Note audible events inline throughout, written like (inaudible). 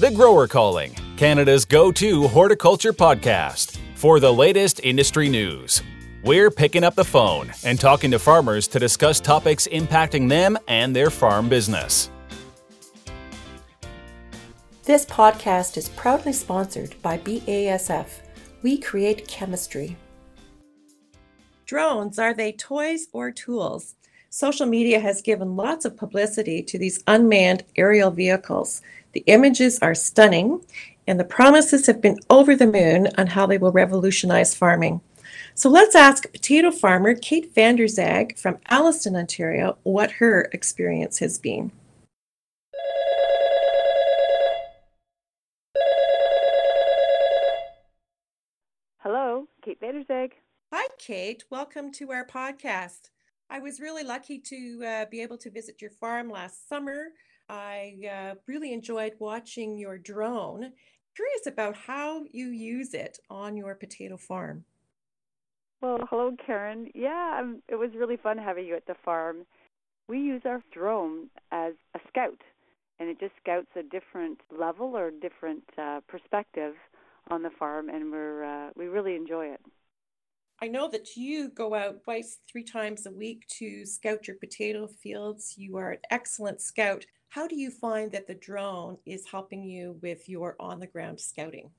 The Grower Calling, Canada's go to horticulture podcast for the latest industry news. We're picking up the phone and talking to farmers to discuss topics impacting them and their farm business. This podcast is proudly sponsored by BASF. We create chemistry. Drones, are they toys or tools? Social media has given lots of publicity to these unmanned aerial vehicles. The images are stunning, and the promises have been over the moon on how they will revolutionize farming. So let's ask potato farmer Kate Vander Zaag from Alliston, Ontario, what her experience has been. Hello, Kate Vander Zaag. Hi, Kate. Welcome to our podcast. I was really lucky to uh, be able to visit your farm last summer. I uh, really enjoyed watching your drone. Curious about how you use it on your potato farm. Well, hello, Karen. Yeah, um, it was really fun having you at the farm. We use our drone as a scout, and it just scouts a different level or different uh, perspective on the farm, and we're uh, we really enjoy it. I know that you go out twice, three times a week to scout your potato fields. You are an excellent scout. How do you find that the drone is helping you with your on the ground scouting?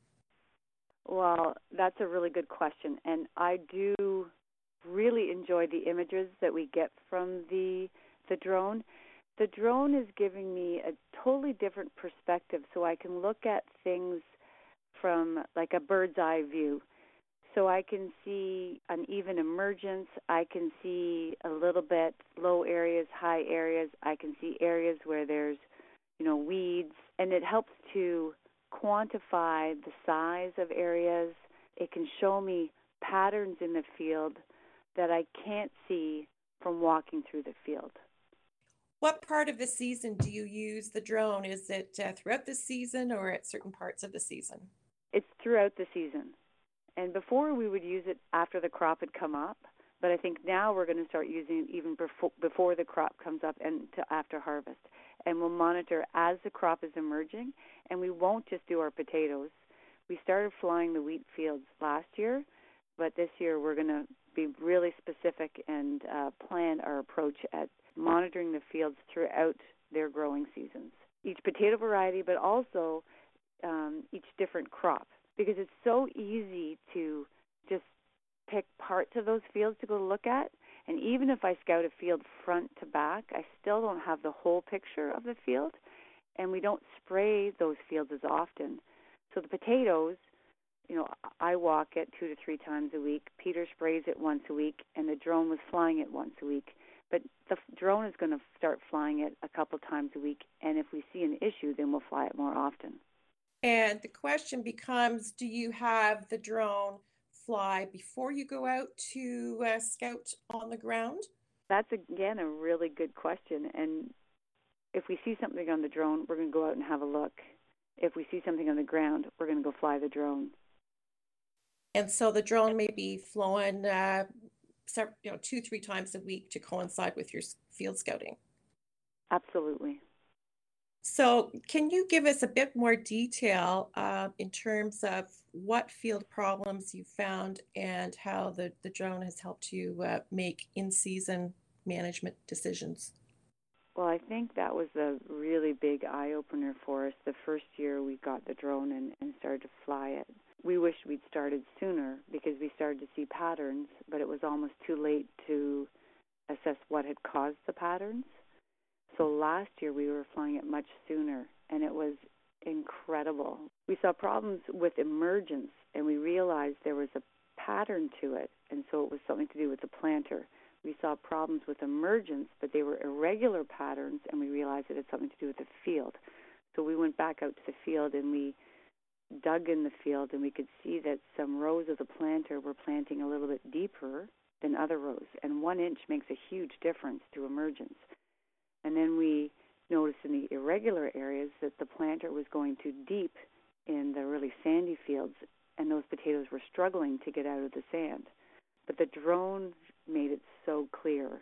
Well, that's a really good question. And I do really enjoy the images that we get from the the drone. The drone is giving me a totally different perspective so I can look at things from like a bird's eye view so I can see uneven emergence. I can see a little bit low areas, high areas. I can see areas where there's, you know, weeds, and it helps to quantify the size of areas. It can show me patterns in the field that I can't see from walking through the field. What part of the season do you use the drone? Is it uh, throughout the season or at certain parts of the season? It's throughout the season. And before we would use it after the crop had come up, but I think now we're going to start using it even before, before the crop comes up and to after harvest. And we'll monitor as the crop is emerging, and we won't just do our potatoes. We started flying the wheat fields last year, but this year we're going to be really specific and uh, plan our approach at monitoring the fields throughout their growing seasons. Each potato variety, but also um, each different crop because it's so easy to just pick parts of those fields to go look at. And even if I scout a field front to back, I still don't have the whole picture of the field. And we don't spray those fields as often. So the potatoes, you know, I walk it two to three times a week. Peter sprays it once a week, and the drone was flying it once a week. But the drone is going to start flying it a couple times a week, and if we see an issue, then we'll fly it more often. And the question becomes do you have the drone fly before you go out to uh, scout on the ground? That's again a really good question. And if we see something on the drone, we're going to go out and have a look. If we see something on the ground, we're going to go fly the drone. And so the drone may be flown, uh, you know, two, three times a week to coincide with your field scouting. Absolutely. So, can you give us a bit more detail uh, in terms of what field problems you found and how the, the drone has helped you uh, make in season management decisions? Well, I think that was a really big eye opener for us the first year we got the drone and, and started to fly it. We wished we'd started sooner because we started to see patterns, but it was almost too late to assess what had caused the patterns. So last year we were flying it much sooner, and it was incredible. We saw problems with emergence, and we realized there was a pattern to it, and so it was something to do with the planter. We saw problems with emergence, but they were irregular patterns, and we realized it had something to do with the field. So we went back out to the field and we dug in the field, and we could see that some rows of the planter were planting a little bit deeper than other rows, and one inch makes a huge difference to emergence. And then we noticed in the irregular areas that the planter was going too deep in the really sandy fields, and those potatoes were struggling to get out of the sand. But the drone made it so clear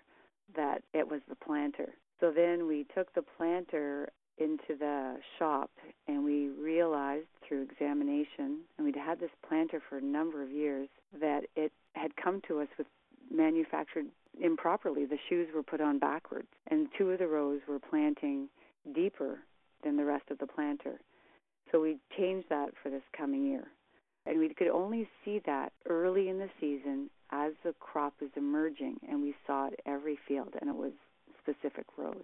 that it was the planter. So then we took the planter into the shop and we realized through examination, and we'd had this planter for a number of years, that it had come to us with manufactured improperly. The shoes were put on backwards, and two of the rows were planting deeper than the rest of the planter. So we changed that for this coming year. And we could only see that early in the season as the crop was emerging, and we saw it every field, and it was specific rows.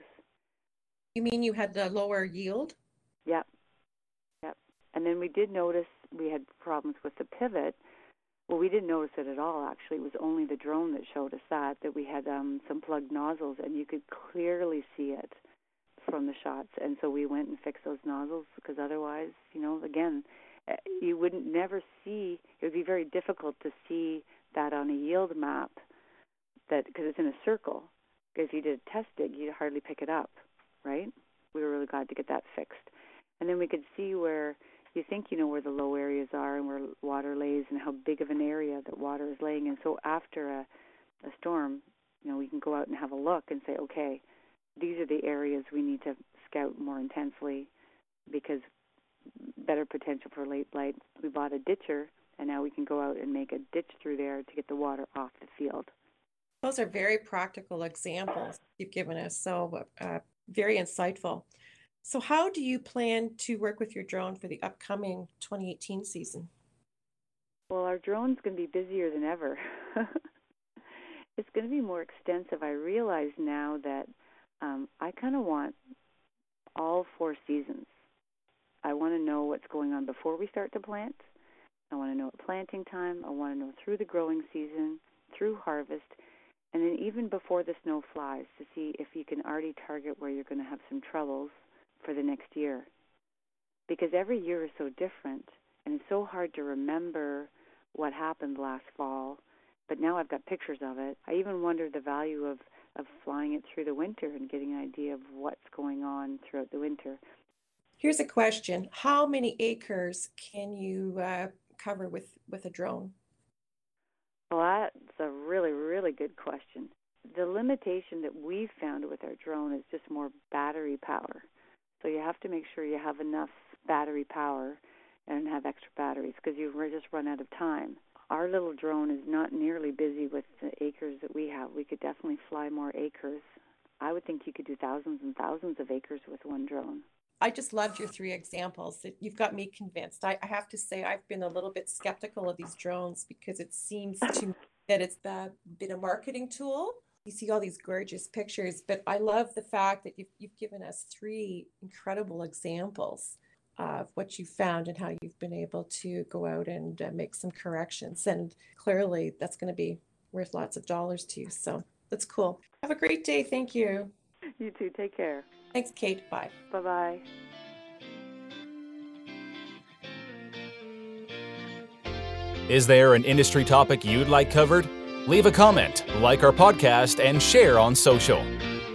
You mean you had the lower yield? Yep. Yep. And then we did notice we had problems with the pivot. Well, we didn't notice it at all, actually. It was only the drone that showed us that, that we had um, some plugged nozzles, and you could clearly see it from the shots. And so we went and fixed those nozzles because otherwise, you know, again, eh, you wouldn't never see, it would be very difficult to see that on a yield map that because it's in a circle. If you did a test dig, you'd hardly pick it up right? We were really glad to get that fixed. And then we could see where you think you know where the low areas are and where water lays and how big of an area that water is laying in. So after a, a storm, you know, we can go out and have a look and say, okay, these are the areas we need to scout more intensely because better potential for late blight. We bought a ditcher, and now we can go out and make a ditch through there to get the water off the field. Those are very practical examples you've given us. So uh, very insightful. So, how do you plan to work with your drone for the upcoming 2018 season? Well, our drone's going to be busier than ever. (laughs) it's going to be more extensive. I realize now that um, I kind of want all four seasons. I want to know what's going on before we start to plant. I want to know at planting time. I want to know through the growing season, through harvest, and then even before the snow flies to see if you can already target where you're going to have some troubles for the next year. Because every year is so different and it's so hard to remember what happened last fall. But now I've got pictures of it. I even wonder the value of, of flying it through the winter and getting an idea of what's going on throughout the winter. Here's a question How many acres can you uh, cover with, with a drone? Well, that's a really, really good question. The limitation that we've found with our drone is just more battery power. So you have to make sure you have enough battery power and have extra batteries because you just run out of time. Our little drone is not nearly busy with the acres that we have. We could definitely fly more acres. I would think you could do thousands and thousands of acres with one drone. I just loved your three examples. You've got me convinced. I, I, have to say, I've been a little bit skeptical of these drones because it seems to me that it's been a marketing tool. You see all these gorgeous pictures, but I love the fact that you've, you've given us three incredible examples of what you found and how you've been able to go out and uh, make some corrections. And clearly, that's going to be worth lots of dollars to you. So that's cool. Have a great day. Thank you. You too. Take care. Thanks, Kate. Bye. Bye bye. Is there an industry topic you'd like covered? Leave a comment, like our podcast, and share on social.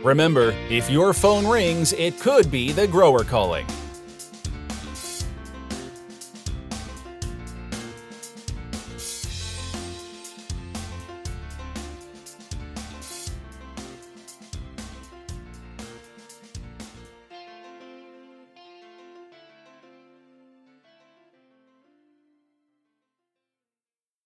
Remember, if your phone rings, it could be the grower calling.